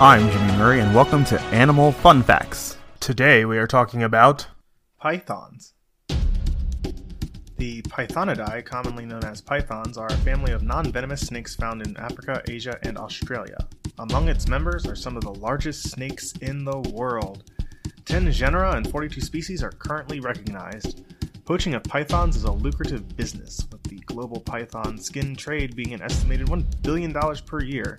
I'm Jimmy Murray, and welcome to Animal Fun Facts. Today we are talking about Pythons. The Pythonidae, commonly known as pythons, are a family of non venomous snakes found in Africa, Asia, and Australia. Among its members are some of the largest snakes in the world. 10 genera and 42 species are currently recognized. Poaching of pythons is a lucrative business, with the global python skin trade being an estimated $1 billion per year.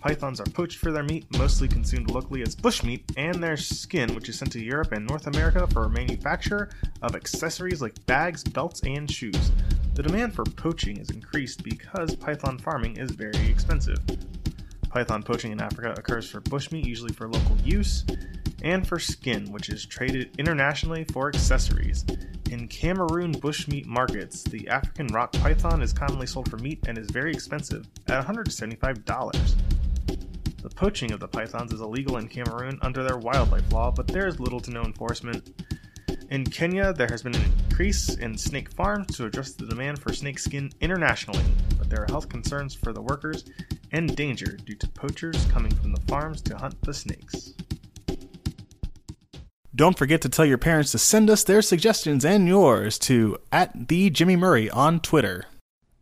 Pythons are poached for their meat, mostly consumed locally as bushmeat, and their skin, which is sent to Europe and North America for manufacture of accessories like bags, belts, and shoes. The demand for poaching is increased because python farming is very expensive. Python poaching in Africa occurs for bushmeat, usually for local use, and for skin, which is traded internationally for accessories. In Cameroon bushmeat markets, the African rock python is commonly sold for meat and is very expensive at $175. The poaching of the pythons is illegal in Cameroon under their wildlife law, but there is little to no enforcement. In Kenya, there has been an increase in snake farms to address the demand for snake skin internationally, but there are health concerns for the workers and danger due to poachers coming from the farms to hunt the snakes. Don't forget to tell your parents to send us their suggestions and yours to at the Jimmy Murray on Twitter.